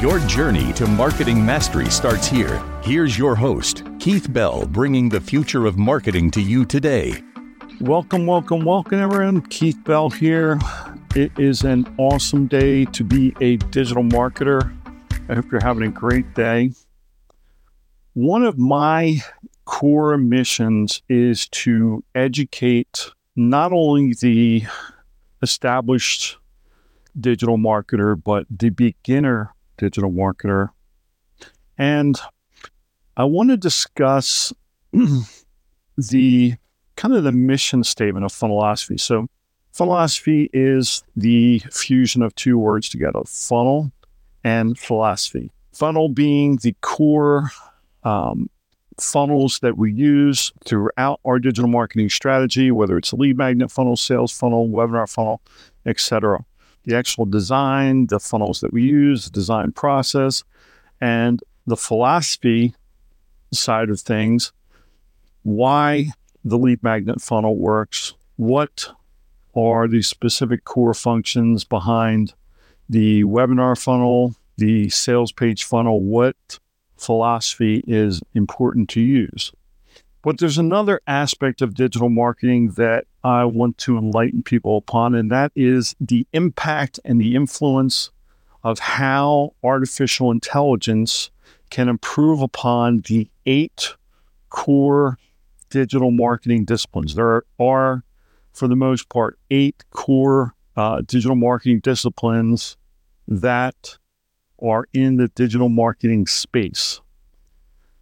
Your journey to marketing mastery starts here. Here's your host, Keith Bell, bringing the future of marketing to you today. Welcome, welcome, welcome, everyone. Keith Bell here. It is an awesome day to be a digital marketer. I hope you're having a great day. One of my core missions is to educate not only the established digital marketer, but the beginner digital marketer. And I want to discuss the kind of the mission statement of Funnellosophy. So, Funnellosophy is the fusion of two words together funnel and philosophy. Funnel being the core um, funnels that we use throughout our digital marketing strategy, whether it's a lead magnet funnel, sales funnel, webinar funnel, etc the actual design, the funnels that we use, the design process, and the philosophy side of things, why the lead magnet funnel works, what are the specific core functions behind the webinar funnel, the sales page funnel, what philosophy is important to use. But there's another aspect of digital marketing that I want to enlighten people upon, and that is the impact and the influence of how artificial intelligence can improve upon the eight core digital marketing disciplines. There are, for the most part, eight core uh, digital marketing disciplines that are in the digital marketing space.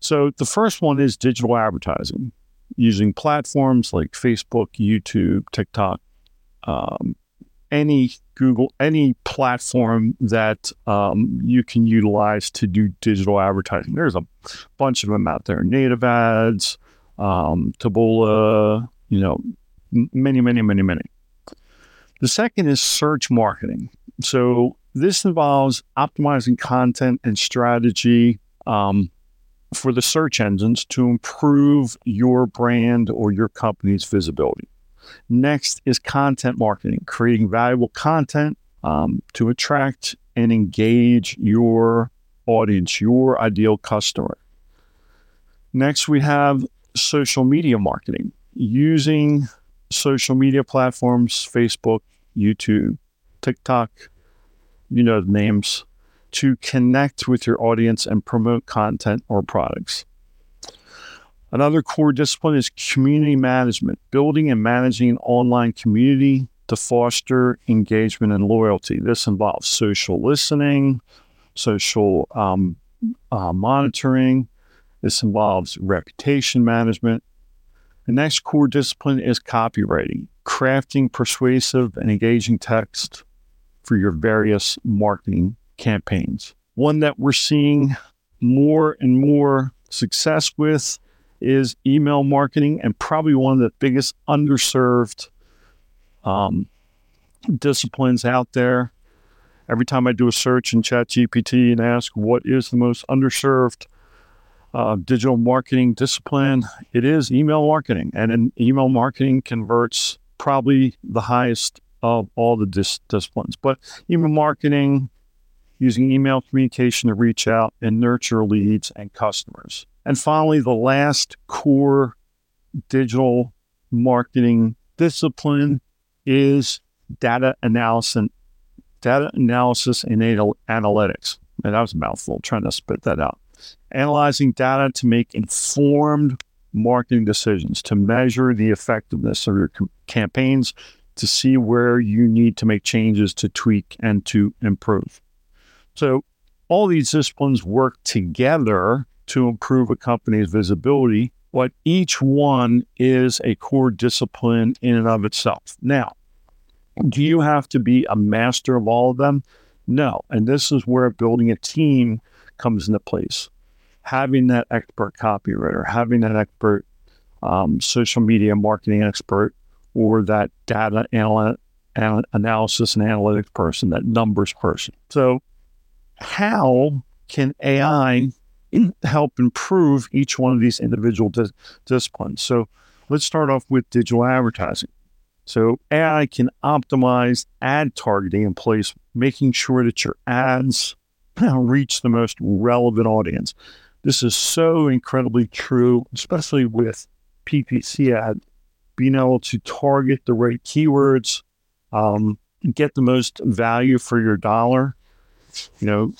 So the first one is digital advertising using platforms like Facebook, YouTube, TikTok, um, any Google, any platform that um, you can utilize to do digital advertising. There's a bunch of them out there native ads, um, Taboola, you know, many, many, many, many. The second is search marketing. So this involves optimizing content and strategy um, for the search engines to improve your brand or your company's visibility. Next is content marketing, creating valuable content um, to attract and engage your audience, your ideal customer. Next, we have social media marketing, using social media platforms, Facebook, YouTube, TikTok, you know the names, to connect with your audience and promote content or products. Another core discipline is community management, building and managing an online community to foster engagement and loyalty. This involves social listening, social um, uh, monitoring. This involves reputation management. The next core discipline is copywriting, crafting persuasive and engaging text for your various marketing campaigns. One that we're seeing more and more success with is email marketing, and probably one of the biggest underserved um, disciplines out there. Every time I do a search in ChatGPT and ask what is the most underserved uh, digital marketing discipline, it is email marketing. And in email marketing converts probably the highest of all the dis- disciplines. But email marketing, using email communication to reach out and nurture leads and customers. And finally, the last core digital marketing discipline is data analysis, data analysis and analytics. And that was a mouthful, trying to spit that out. Analyzing data to make informed marketing decisions, to measure the effectiveness of your campaigns, to see where you need to make changes to tweak and to improve. So all these disciplines work together to improve a company's visibility, but each one is a core discipline in and of itself. Now, do you have to be a master of all of them? No. And this is where building a team comes into place. Having that expert copywriter, having that expert um, social media marketing expert, or that data anal- analysis and analytics person, that numbers person. So, how can AI help improve each one of these individual dis- disciplines? So, let's start off with digital advertising. So, AI can optimize ad targeting in place, making sure that your ads reach the most relevant audience. This is so incredibly true, especially with PPC ad, being able to target the right keywords, um, get the most value for your dollar. You know,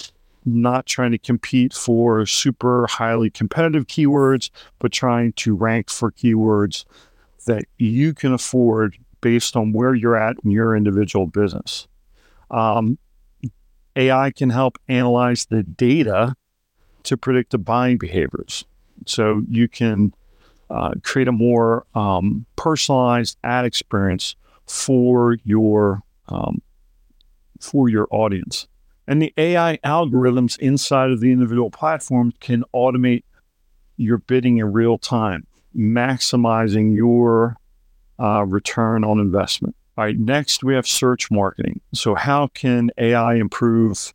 not trying to compete for super highly competitive keywords, but trying to rank for keywords that you can afford based on where you're at in your individual business. Um, AI can help analyze the data to predict the buying behaviors. So you can uh, create a more um, personalized ad experience for your um, for your audience. And the AI algorithms inside of the individual platform can automate your bidding in real time, maximizing your uh, return on investment. All right, next we have search marketing. So, how can AI improve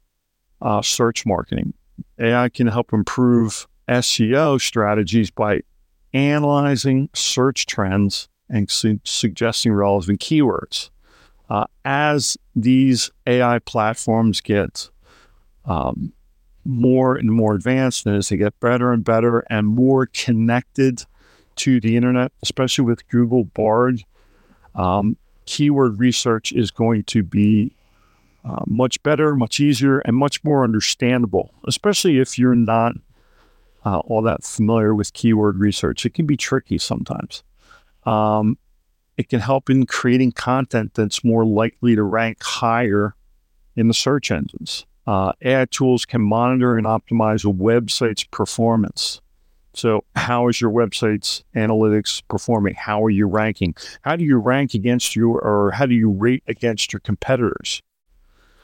uh, search marketing? AI can help improve SEO strategies by analyzing search trends and su- suggesting relevant keywords. Uh, as these AI platforms get um, more and more advanced, and as they get better and better and more connected to the internet, especially with Google Bard, um, keyword research is going to be uh, much better, much easier, and much more understandable, especially if you're not uh, all that familiar with keyword research. It can be tricky sometimes. Um, it can help in creating content that's more likely to rank higher in the search engines. Uh, AI tools can monitor and optimize a website's performance. So, how is your website's analytics performing? How are you ranking? How do you rank against your, or how do you rate against your competitors?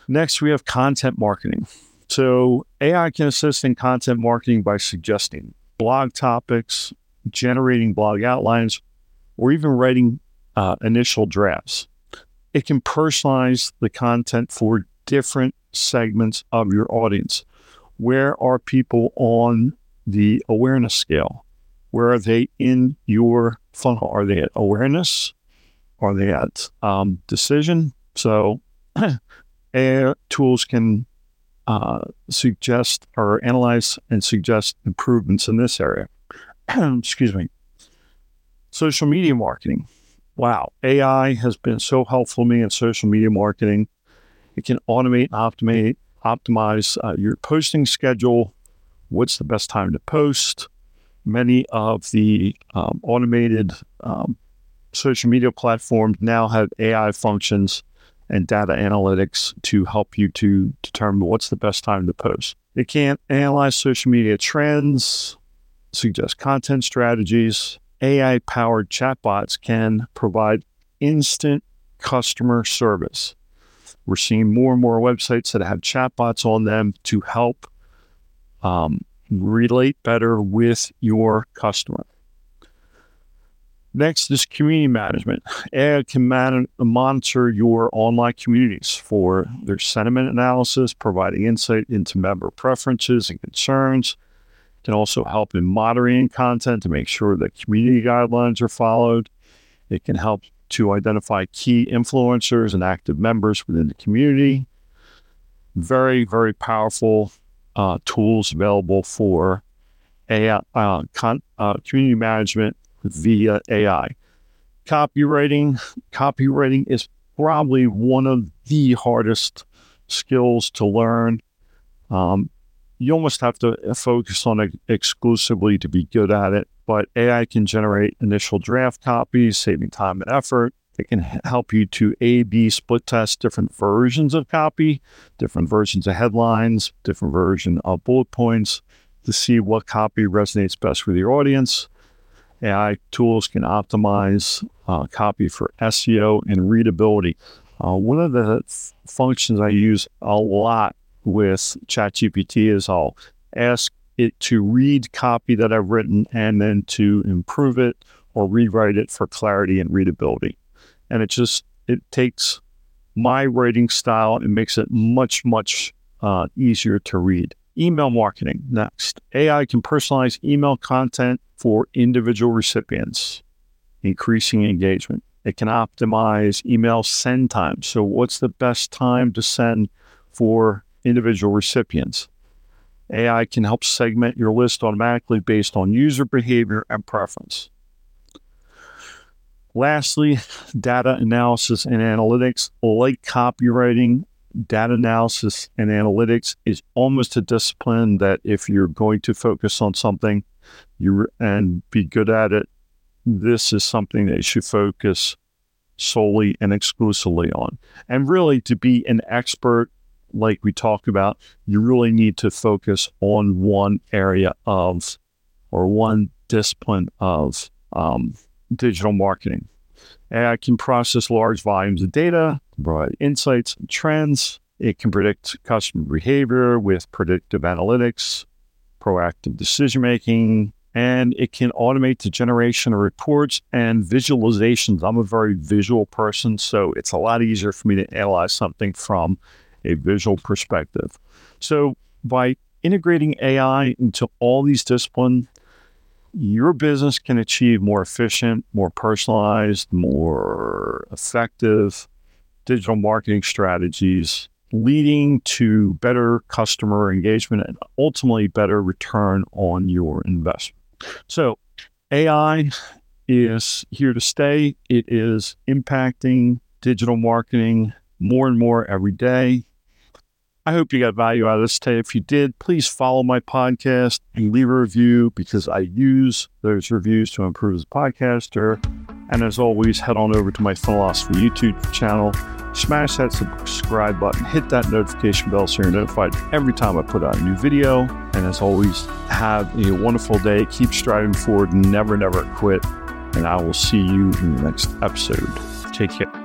Next, we have content marketing. So, AI can assist in content marketing by suggesting blog topics, generating blog outlines, or even writing uh, initial drafts. It can personalize the content for different segments of your audience. Where are people on the awareness scale? Where are they in your funnel? Are they at awareness? Are they at um, decision? So, AI tools can uh, suggest or analyze and suggest improvements in this area. Excuse me. Social media marketing. Wow, AI has been so helpful to me in social media marketing. It can automate optimize, optimize uh, your posting schedule. What's the best time to post? Many of the um, automated um, social media platforms now have AI functions and data analytics to help you to determine what's the best time to post. It can analyze social media trends, suggest content strategies. AI powered chatbots can provide instant customer service. We're seeing more and more websites that have chatbots on them to help um, relate better with your customer. Next is community management. AI can man- monitor your online communities for their sentiment analysis, providing insight into member preferences and concerns. Can also help in moderating content to make sure that community guidelines are followed. It can help to identify key influencers and active members within the community. Very, very powerful uh, tools available for AI, uh, con- uh, community management via AI. Copywriting, copywriting is probably one of the hardest skills to learn. Um, you almost have to focus on it exclusively to be good at it, but AI can generate initial draft copies, saving time and effort. It can help you to A B split test different versions of copy, different versions of headlines, different version of bullet points to see what copy resonates best with your audience. AI tools can optimize uh, copy for SEO and readability. Uh, one of the f- functions I use a lot with ChatGPT is I'll ask it to read copy that I've written and then to improve it or rewrite it for clarity and readability. And it just it takes my writing style and makes it much much uh, easier to read. Email marketing next. AI can personalize email content for individual recipients, increasing engagement. It can optimize email send time. So, what's the best time to send for individual recipients? AI can help segment your list automatically based on user behavior and preference. Lastly, data analysis and analytics. Like copywriting, data analysis and analytics is almost a discipline that if you're going to focus on something you and be good at it, this is something that you should focus solely and exclusively on. And really to be an expert like we talked about, you really need to focus on one area of or one discipline of um, digital marketing. AI can process large volumes of data, provide insights and trends. It can predict customer behavior with predictive analytics, proactive decision making, and it can automate the generation of reports and visualizations. I'm a very visual person, so it's a lot easier for me to analyze something from a visual perspective. So by integrating AI into all these disciplines, your business can achieve more efficient, more personalized, more effective digital marketing strategies, leading to better customer engagement and ultimately better return on your investment. So, AI is here to stay. It is impacting digital marketing more and more every day. I hope you got value out of this today. If you did, please follow my podcast and leave a review because I use those reviews to improve as a podcaster. And as always, head on over to my Funnellosophy YouTube channel, smash that subscribe button, hit that notification bell so you're notified every time I put out a new video. And as always, have a wonderful day. Keep striving forward, never, never quit. And I will see you in the next episode. Take care.